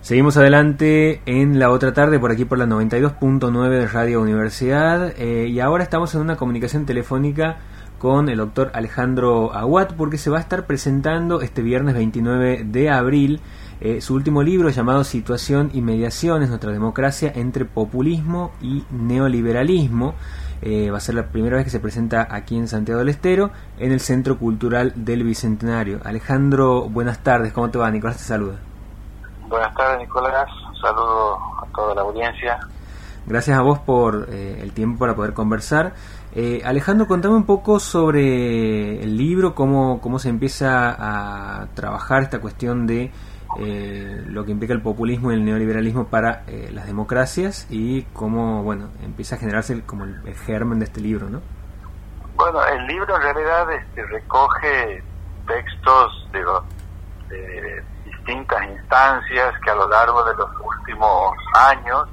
Seguimos adelante en la otra tarde por aquí por la 92.9 de Radio Universidad eh, y ahora estamos en una comunicación telefónica con el doctor Alejandro Aguat porque se va a estar presentando este viernes 29 de abril eh, su último libro llamado Situación y Mediaciones, nuestra democracia entre populismo y neoliberalismo. Eh, va a ser la primera vez que se presenta aquí en Santiago del Estero, en el Centro Cultural del Bicentenario. Alejandro, buenas tardes, ¿cómo te va? Nicolás te saluda. Buenas tardes, Nicolás. Un saludo a toda la audiencia. Gracias a vos por eh, el tiempo para poder conversar. Eh, Alejandro, contame un poco sobre el libro, cómo, cómo se empieza a trabajar esta cuestión de eh, lo que implica el populismo y el neoliberalismo para eh, las democracias y cómo bueno empieza a generarse como el, germen de este libro, ¿no? Bueno, el libro en realidad este, recoge textos de, de distintas instancias que a lo largo de los últimos años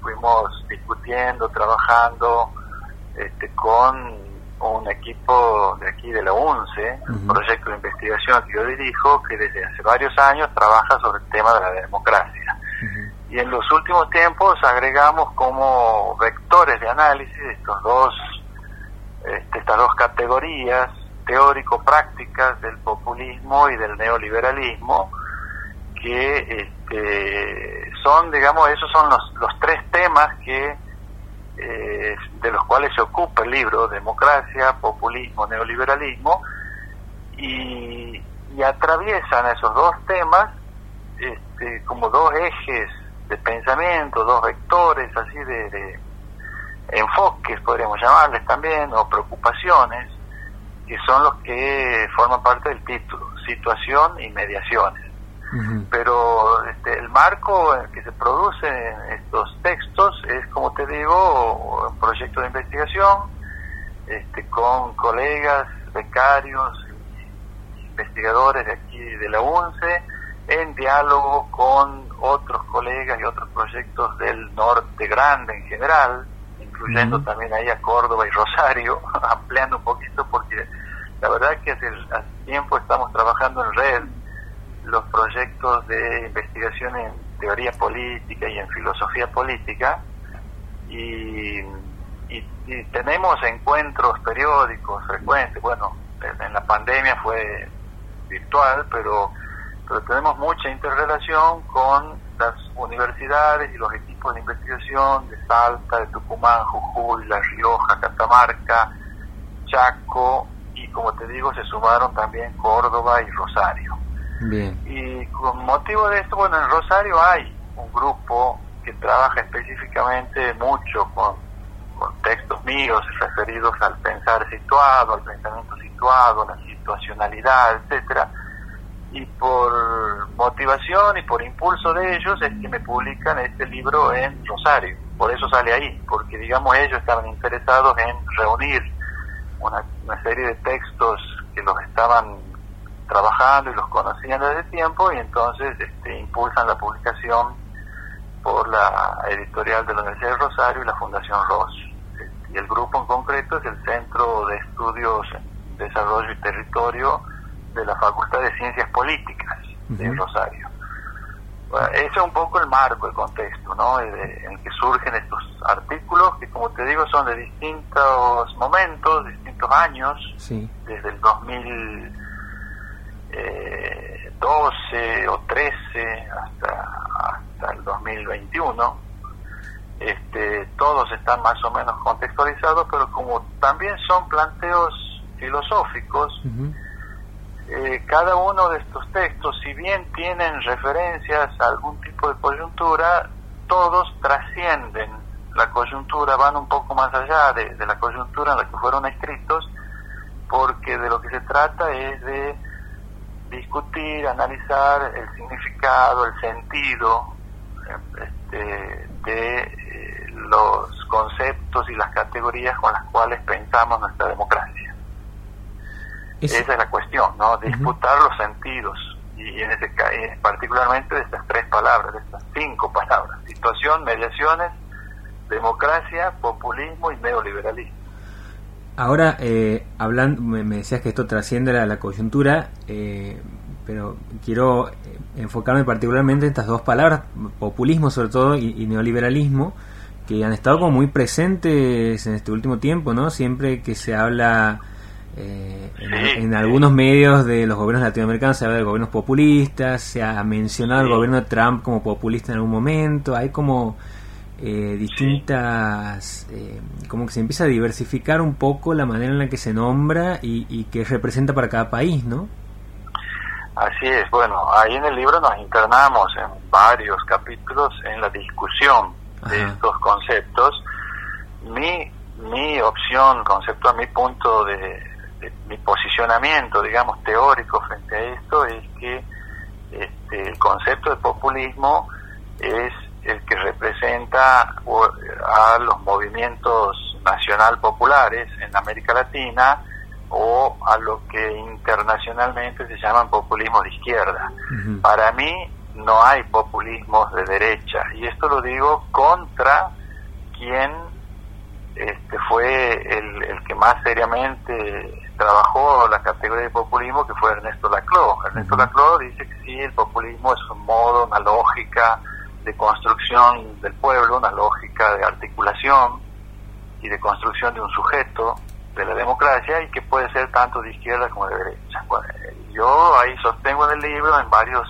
fuimos discutiendo, trabajando este, con un equipo de aquí de la UNCE, un proyecto de investigación que yo dirijo, que desde hace varios años trabaja sobre el tema de la democracia. Y en los últimos tiempos agregamos como vectores de análisis estos dos, este, estas dos categorías teórico-prácticas del populismo y del neoliberalismo, que este, son, digamos, esos son los, los tres temas que eh, de los cuales se ocupa el libro, Democracia, Populismo, Neoliberalismo, y, atraviesan esos dos temas este, como dos ejes de pensamiento, dos vectores así de, enfoques, podríamos llamarles también, o preocupaciones, que son los que forman parte del título, situación y mediaciones. Pero este, el marco en que se producen estos textos es, como te digo, un proyecto de investigación este, con colegas, becarios, investigadores de aquí de la UNCE, en diálogo con otros colegas y otros proyectos del norte grande en general, incluyendo también ahí a Córdoba y Rosario, ampliando un poquito porque la verdad que hace, hace tiempo estamos trabajando en red los proyectos de investigación en teoría política y en filosofía política y, tenemos encuentros periódicos frecuentes. Bueno, en la pandemia fue virtual, pero, pero tenemos mucha interrelación con las universidades y los equipos de investigación de Salta, de Tucumán, Jujuy, La Rioja, Catamarca, Chaco y como te digo se sumaron también Córdoba y Rosario. Y con motivo de esto, bueno, en Rosario hay un grupo que trabaja específicamente mucho con, textos míos referidos al pensar situado, al pensamiento situado, la situacionalidad, etcétera. Y por motivación y por impulso de ellos es que me publican este libro en Rosario. Por eso sale ahí, porque digamos ellos estaban interesados en reunir una, una serie de textos que los estaban trabajando y los conocían desde tiempo y entonces este, impulsan la publicación por la editorial de la Universidad de Rosario y la Fundación ROS. Y el grupo en concreto es el Centro de Estudios, Desarrollo y Territorio de la Facultad de Ciencias Políticas de Rosario. ese es un poco el marco, el contexto, ¿no? en el que surgen estos artículos que, como te digo, son de distintos momentos, distintos años, desde el 2000 eh, 12 o 13 hasta, hasta el 2021. Este, todos están más o menos contextualizados, pero como también son planteos filosóficos, eh, cada uno de estos textos, si bien tienen referencias a algún tipo de coyuntura, todos trascienden la coyuntura, van un poco más allá de, de la coyuntura en la que fueron escritos, porque de lo que se trata es de discutir, analizar el significado, el sentido este, de eh, los conceptos y las categorías con las cuales pensamos nuestra democracia. Esa es la cuestión, ¿no? Disputar los sentidos y en ese particularmente de estas tres palabras, de estas cinco palabras: situación, mediaciones, democracia, populismo y neoliberalismo. Ahora, eh, hablando, me, decías que esto trasciende la, la coyuntura, eh, pero quiero eh, enfocarme particularmente en estas dos palabras, populismo sobre todo y, neoliberalismo, que han estado como muy presentes en este último tiempo, ¿no? Siempre que se habla eh, en, algunos medios de los gobiernos latinoamericanos se habla de gobiernos populistas, se ha mencionado el gobierno de Trump como populista en algún momento, hay como eh, distintas, eh, como que se empieza a diversificar un poco la manera en la que se nombra y, y que representa para cada país, ¿no? Así es, bueno, ahí en el libro nos internamos en varios capítulos en la discusión de estos conceptos. Mi, mi opción conceptual, mi punto de, mi posicionamiento, digamos, teórico frente a esto es que este, el concepto de populismo es el que representa a los movimientos nacional populares en América Latina o a lo que internacionalmente se llaman populismos de izquierda. Para mí no hay populismos de derecha y esto lo digo contra quien este, fue el, el que más seriamente trabajó la categoría de populismo, que fue Ernesto Laclau. Ernesto Laclau dice que sí, el populismo es un modo, una lógica de construcción del pueblo, una lógica de articulación y de construcción de un sujeto de la democracia y que puede ser tanto de izquierda como de derecha. yo ahí sostengo en el libro, en varios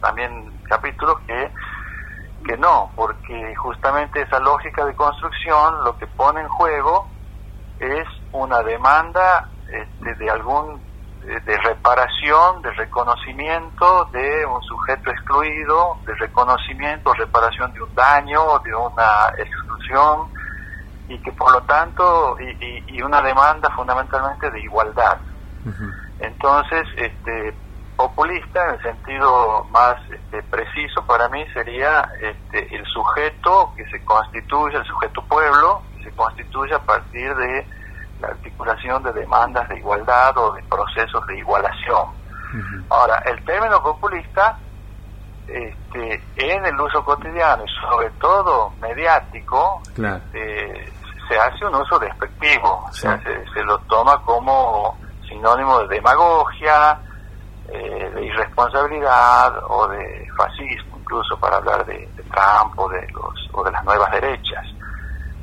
también capítulos, que, que no, porque justamente esa lógica de construcción lo que pone en juego es una demanda este, de algún de reparación, de reconocimiento de un sujeto excluido, de reconocimiento, reparación de un daño, de una exclusión, y que por lo tanto, y, una demanda fundamentalmente de igualdad. Entonces, este, populista en el sentido más este, preciso para mí sería este, el sujeto que se constituye, el sujeto pueblo, que se constituye a partir de la articulación de demandas de igualdad o de procesos de igualación. Ahora, el término populista, este, en el uso cotidiano y sobre todo mediático, este, se hace un uso despectivo, se, lo toma como sinónimo de demagogia, eh, de irresponsabilidad o de fascismo, incluso para hablar de, de Trump o de, los, o de las nuevas derechas.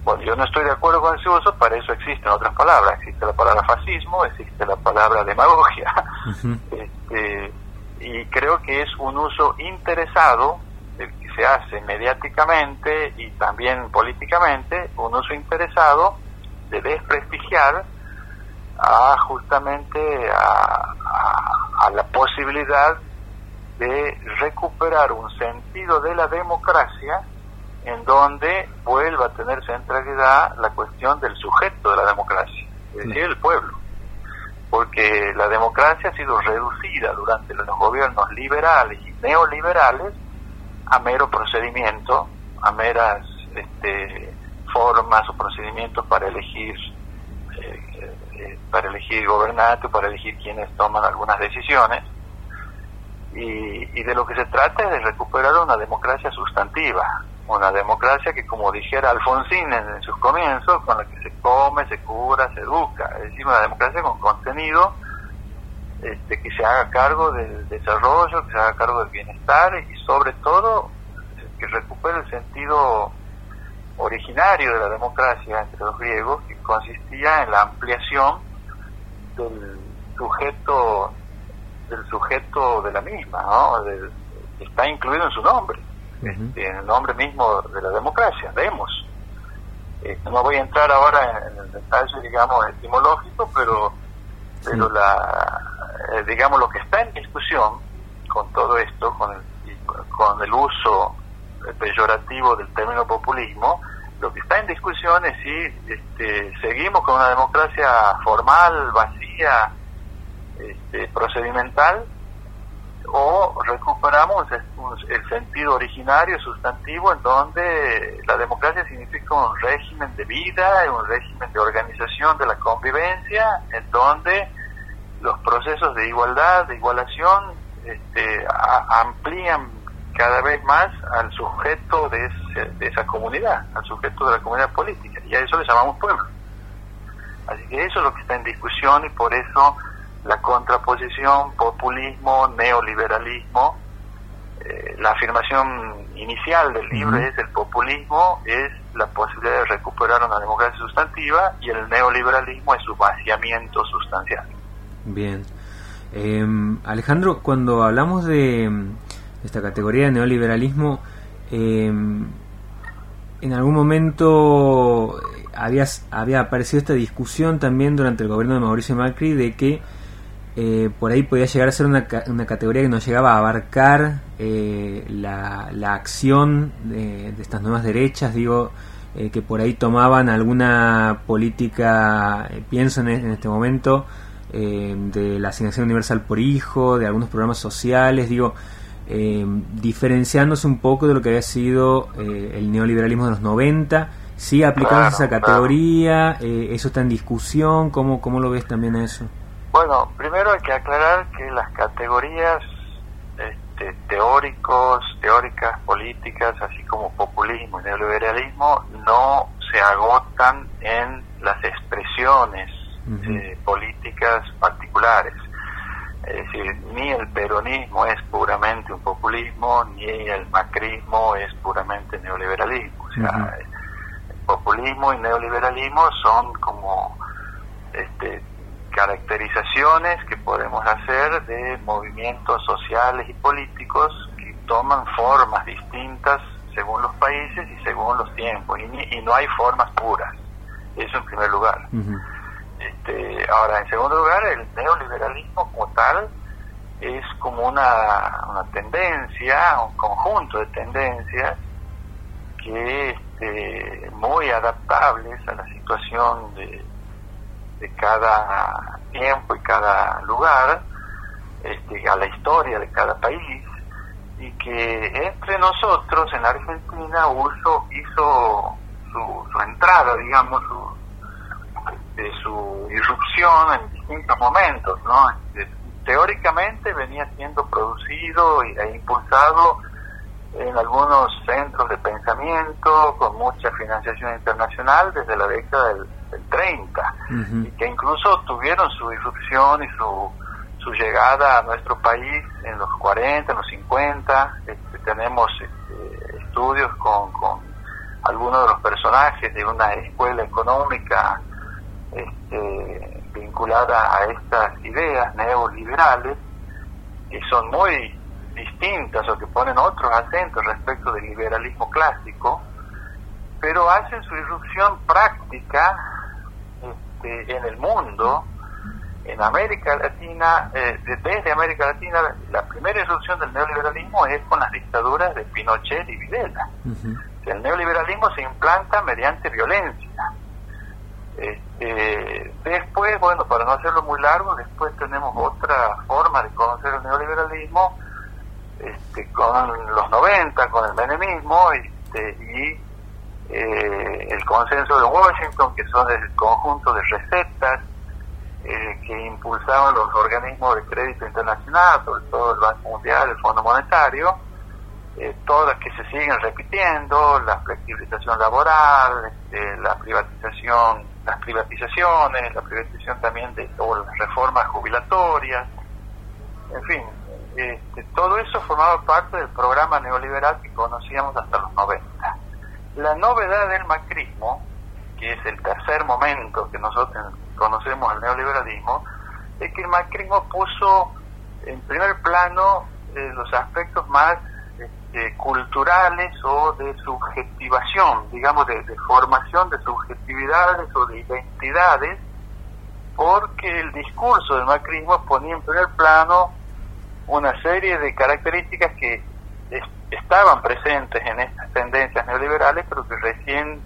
Bueno, yo no estoy de acuerdo con ese uso, para eso existen otras palabras. Existe la palabra fascismo, existe la palabra demagogia. este, y creo que es un uso interesado el que se hace mediáticamente y también políticamente, un uso interesado de desprestigiar a justamente a, a la posibilidad de recuperar un sentido de la democracia en donde vuelva a tener centralidad la cuestión del sujeto de la democracia, es decir, el pueblo. Porque la democracia ha sido reducida durante los gobiernos liberales y neoliberales a mero procedimiento, a meras este, formas o procedimientos para elegir eh, eh, para elegir gobernante, para elegir quienes toman algunas decisiones. Y, y de lo que se trata es de recuperar una democracia sustantiva, una democracia que, como dijera Alfonsín en, sus comienzos, con la que se come, se cura, se educa, es decir, una democracia con contenido este, que se haga cargo del desarrollo, que se haga cargo del bienestar y sobre todo que recupere el sentido originario de la democracia entre los griegos, que consistía en la ampliación del sujeto del sujeto de la misma, ¿no? está incluido en su nombre en el nombre mismo de la democracia, demos. Este, no voy a entrar ahora en, el detalle, digamos, etimológico, pero, pero la, eh, digamos, lo que está en discusión con todo esto, con el, con el uso peyorativo del término populismo, lo que está en discusión es si este, seguimos con una democracia formal, vacía, este, procedimental, o recuperamos el sentido originario, sustantivo, en donde la democracia significa un régimen de vida, un régimen de organización de la convivencia, en donde los procesos de igualdad, de igualación, este, amplían cada vez más al sujeto de, de esa comunidad, al sujeto de la comunidad política, y a eso le llamamos pueblo. Así que eso es lo que está en discusión y por eso la contraposición populismo-neoliberalismo. Eh, la afirmación inicial del libro es el populismo es la posibilidad de recuperar una democracia sustantiva y el neoliberalismo es su vaciamiento sustancial. Bien. Em, Alejandro, cuando hablamos de esta categoría de neoliberalismo, em, en algún momento había, había aparecido esta discusión también durante el gobierno de Mauricio Macri de que eh, por ahí podía llegar a ser una, una categoría que no llegaba a abarcar eh, la, la, acción de, estas nuevas derechas, digo, eh, que por ahí tomaban alguna política, pienso en, en, este momento, de la asignación universal por hijo, de algunos programas sociales, digo, diferenciándose un poco de lo que había sido el neoliberalismo de los 90 ¿Sigue aplicándose esa categoría? Eh, ¿Eso está en discusión? ¿Cómo, ¿Cómo lo ves también eso? Bueno, primero hay que aclarar que las categorías este, teóricos, teóricas, políticas, así como populismo y neoliberalismo, no se agotan en las expresiones eh, políticas particulares. Es decir, ni el peronismo es puramente un populismo, ni el macrismo es puramente neoliberalismo. O sea, populismo y neoliberalismo son como este, caracterizaciones que podemos hacer de movimientos sociales y políticos que toman formas distintas según los países y según los tiempos, y, no hay formas puras. Eso en primer lugar. este, ahora, en segundo lugar, el neoliberalismo como tal es como una, una tendencia, un conjunto de tendencias que este, muy adaptables a la situación de, de cada tiempo y cada lugar, este, a la historia de cada país, y que entre nosotros en Argentina uso, hizo su, entrada, digamos, su, de su irrupción en distintos momentos, ¿no? Este, teóricamente venía siendo producido e impulsado en algunos centros de pensamiento con mucha financiación internacional desde la década del, 30 y que incluso tuvieron su irrupción y su, su llegada a nuestro país en los 40, en los 50. Este, tenemos este, estudios con, con algunos de los personajes de una escuela económica este, vinculada a estas ideas neoliberales que son muy distintas o que ponen otros acentos respecto del liberalismo clásico, pero hacen su irrupción práctica este, en el mundo, en América Latina, eh, desde América Latina, la primera irrupción del neoliberalismo es con las dictaduras de Pinochet y Videla. El neoliberalismo se implanta mediante violencia. Este, después, bueno, para no hacerlo muy largo, después tenemos otra forma de conocer el neoliberalismo, este, con los 90, con el menemismo este, y eh, el consenso de Washington, que son el conjunto de recetas eh, que impulsaban los organismos de crédito internacional, sobre todo el Banco Mundial, el Fondo Monetario, eh, todas que se siguen repitiendo, la flexibilización laboral, este, la privatización, las privatizaciones, la privatización también de todas las reformas jubilatorias, en fin, este, todo eso formaba parte del programa neoliberal que conocíamos hasta los 90. La novedad del macrismo, que es el tercer momento que nosotros conocemos el neoliberalismo, es que el macrismo puso en primer plano eh, los aspectos más este, culturales o de subjetivación, digamos, de, de formación de subjetividades o de identidades, porque el discurso del macrismo ponía en primer plano una serie de características que estaban presentes en estas tendencias neoliberales, pero que recién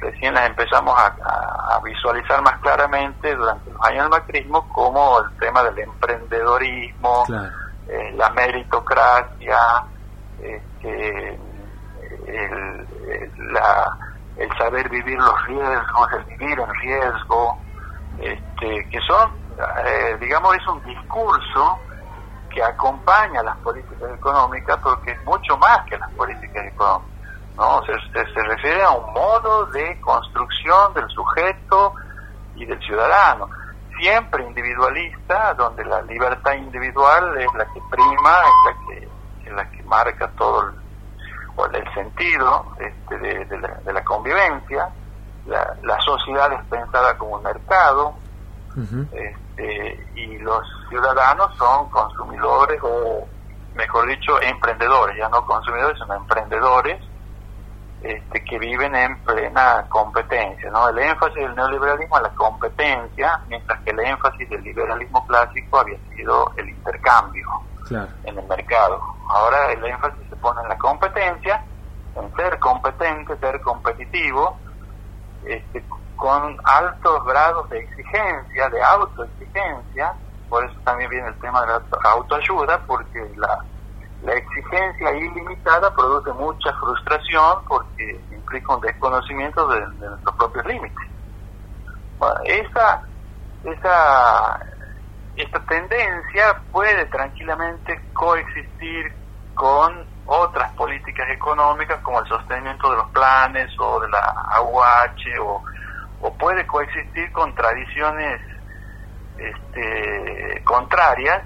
recién las empezamos a, visualizar más claramente durante los años del macrismo, como el tema del emprendedorismo, eh, la meritocracia, este, el, la, el saber vivir los riesgos, el vivir en riesgo, este, que son, eh, digamos, es un discurso que acompaña las políticas económicas, porque es mucho más que las políticas económicas. ¿no? Se, se, refiere a un modo de construcción del sujeto y del ciudadano. siempre individualista, donde la libertad individual es la que prima, es la que, es la que marca todo el, el sentido este, de, la, convivencia. La, la, sociedad es pensada como un mercado este, y los ciudadanos son consumidores o, mejor dicho, emprendedores, ya no consumidores, sino emprendedores este, que viven en plena competencia. ¿no? El énfasis del neoliberalismo es la competencia, mientras que el énfasis del liberalismo clásico había sido el intercambio en el mercado. Ahora el énfasis se pone en la competencia, en ser competente, ser competitivo, este, con altos grados de exigencia, de autoexigencia, por eso también viene el tema de la autoayuda, porque la la exigencia ilimitada produce mucha frustración porque implica un desconocimiento de, nuestros propios límites. esa, esa, esta tendencia puede tranquilamente coexistir con otras políticas económicas como el sostenimiento de los planes o de la AUH o, o puede coexistir con tradiciones este, contrarias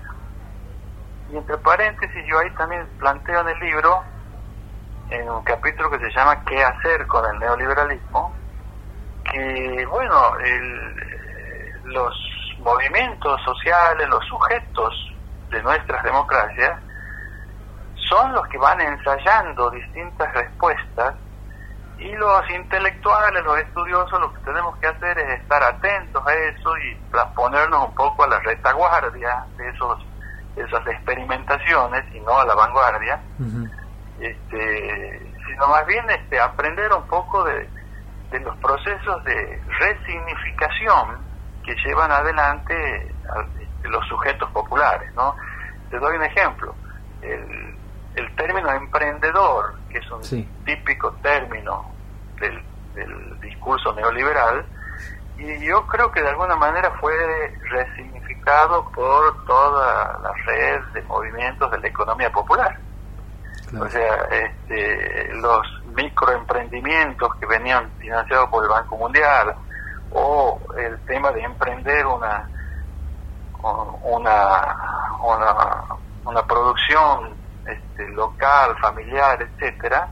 y entre paréntesis, yo ahí también planteo en el libro, en un capítulo que se llama ¿Qué hacer con el neoliberalismo? que, bueno, los movimientos sociales, los sujetos de nuestras democracias, son los que van ensayando distintas respuestas y los intelectuales, los estudiosos, lo que tenemos que hacer es estar atentos a eso y transponernos un poco a la retaguardia de esos esas experimentaciones y no a la vanguardia, este, sino más bien este, aprender un poco de, los procesos de resignificación que llevan adelante este, los sujetos populares. ¿no? Te doy un ejemplo. El, el término emprendedor, que es un típico término del, del discurso neoliberal, y yo creo que de alguna manera fue resignificado por toda la red de movimientos de la economía popular. O sea, este, los microemprendimientos que venían financiados por el Banco Mundial o el tema de emprender una una una, una producción este, local, familiar, etcétera,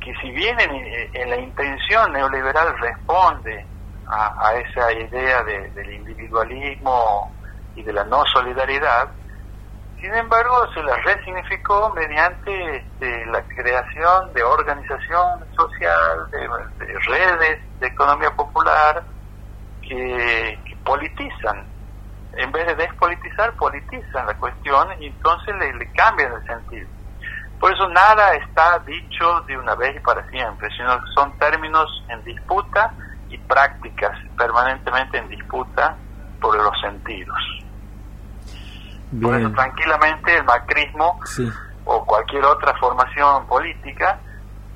que si bien en la intención neoliberal responde a, esa idea del individualismo y de la no solidaridad, sin embargo se la resignificó mediante este, la creación de organización social, de, redes de economía popular que, politizan. En vez de despolitizar, politizan la cuestión y entonces le, le cambian el sentido. Por eso nada está dicho de una vez y para siempre, sino que son términos en disputa y prácticas permanentemente en disputa por los sentidos. Por eso tranquilamente el macrismo o cualquier otra formación política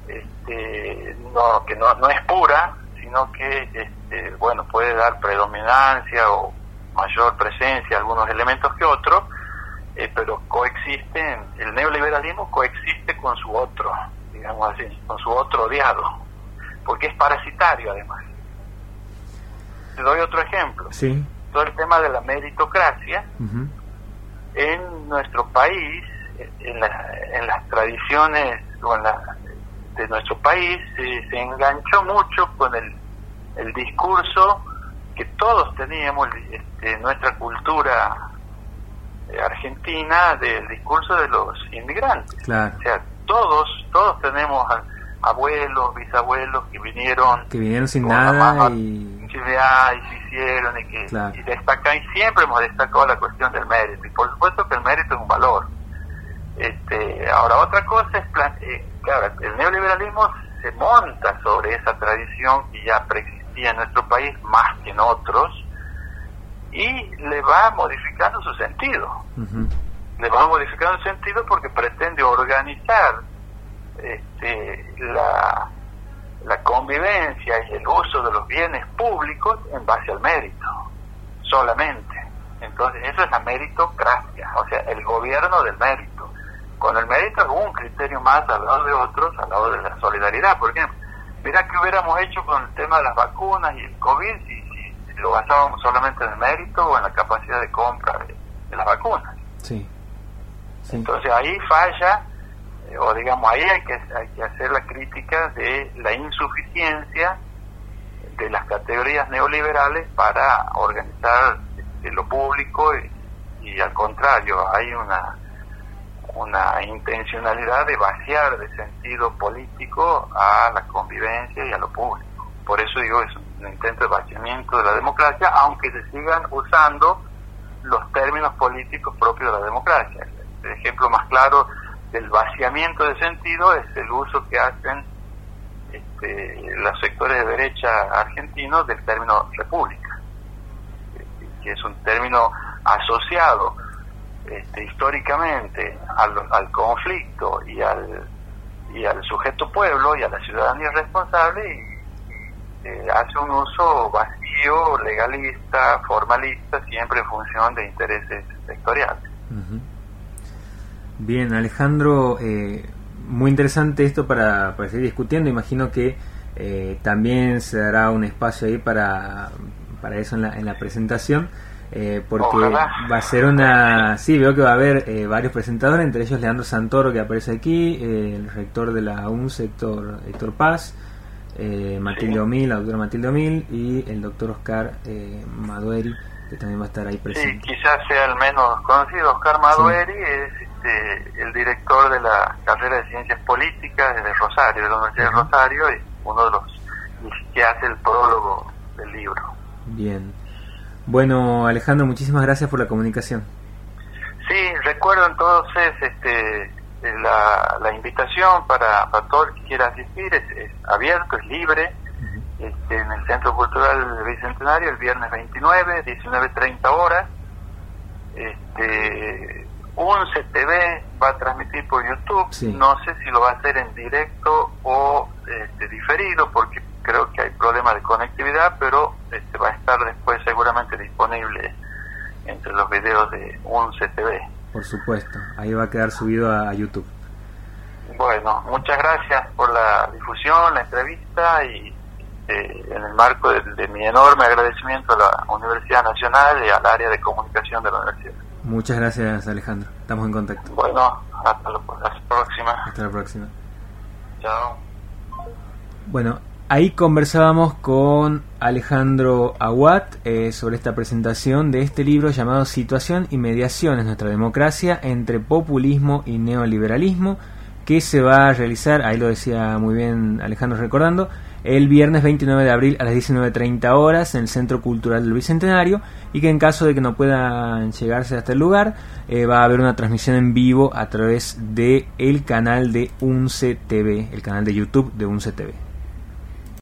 este, no, que no, no es pura, sino que este, bueno puede dar predominancia o mayor presencia algunos elementos que otros, eh, pero coexisten, el neoliberalismo coexiste con su otro, digamos así, con su otro odiado, porque es parasitario además. Te doy otro ejemplo. Sí. Todo el tema de la meritocracia. En nuestro país, en, en las tradiciones de nuestro país, se enganchó mucho con el, el discurso que todos teníamos, este, nuestra cultura eh, argentina, del discurso de los inmigrantes. Claro. O sea, todos, todos tenemos abuelos, bisabuelos que vinieron... Que vinieron sin nada y... y se hicieron y que y destacan, y siempre hemos destacado la cuestión del mérito. Y por supuesto que el mérito es un valor. Este, ahora, otra cosa es, eh, claro, el neoliberalismo se monta sobre esa tradición que ya preexistía en nuestro país más que en otros y le va modificando su sentido. Le va modificando su sentido porque pretende organizar este, la, la convivencia y el uso de los bienes públicos en base al mérito, solamente. Entonces, eso es la meritocracia, o sea, el gobierno del mérito. Con el mérito es un criterio más al lado de otros, al lado de la solidaridad. Por ejemplo, mira qué hubiéramos hecho con el tema de las vacunas y el COVID si, lo basábamos solamente en el mérito o en la capacidad de compra de, las vacunas. Sí. Entonces ahí falla, eh, o digamos, ahí hay que, hay que hacer la crítica de la insuficiencia de las categorías neoliberales para organizar este, lo público y, y, al contrario, hay una una intencionalidad de vaciar de sentido político a la convivencia y a lo público. Por eso digo, es un intento de vaciamiento de la democracia, aunque se sigan usando los términos políticos propios de la democracia. El ejemplo más claro del vaciamiento de sentido es el uso que hacen este, los sectores de derecha argentinos del término república, que es un término asociado este, históricamente al, conflicto y al, y al sujeto pueblo y a la ciudadanía responsable y, eh, hace un uso vacío, legalista, formalista, siempre en función de intereses sectoriales. Bien, Alejandro, eh, muy interesante esto para, para, seguir discutiendo. Imagino que eh, también se dará un espacio ahí para, para eso en la, en la presentación. Eh, porque va a ser una... Sí, veo que va a haber eh, varios presentadores, entre ellos Leandro Santoro que aparece aquí, eh, el rector de la UNCE, Héctor, Héctor Paz, Matilde Omil, la doctora Matilde Omil y el doctor Oscar Madueri, que también va a estar ahí presente. Sí, quizás sea el menos conocido. Oscar Madueri es este, el director de la carrera de Ciencias Políticas de Rosario, de la Universidad de Rosario, y uno de los que hace el prólogo del libro. Bien. Bueno, Alejandro, muchísimas gracias por la comunicación. Sí, recuerdo entonces este, la, la invitación para, para todo el que quiera asistir, es, abierto, es libre, este, en el Centro Cultural Bicentenario el viernes 29, 19.30 horas. Este, un CTV va a transmitir por YouTube, no sé si lo va a hacer en directo o este, diferido, porque creo que hay problemas de conectividad, pero este, va a estar después seguramente disponible entre los videos de un CTV. Por supuesto, ahí va a quedar subido a, YouTube. Bueno, muchas gracias por la difusión, la entrevista y eh, en el marco de, mi enorme agradecimiento a la Universidad Nacional y al área de comunicación de la universidad. Muchas gracias Alejandro, estamos en contacto. Bueno, hasta la próxima. Hasta la próxima. Chao. Bueno, Ahí conversábamos con Alejandro Aguat eh, sobre esta presentación de este libro llamado Situación y Mediación en nuestra democracia entre populismo y neoliberalismo, que se va a realizar, ahí lo decía muy bien Alejandro recordando, el viernes 29 de abril a las 19.30 horas en el Centro Cultural del Bicentenario y que en caso de que no puedan llegarse hasta el lugar eh, va a haber una transmisión en vivo a través de el canal de UNCE TV, el canal de YouTube de UNCE TV.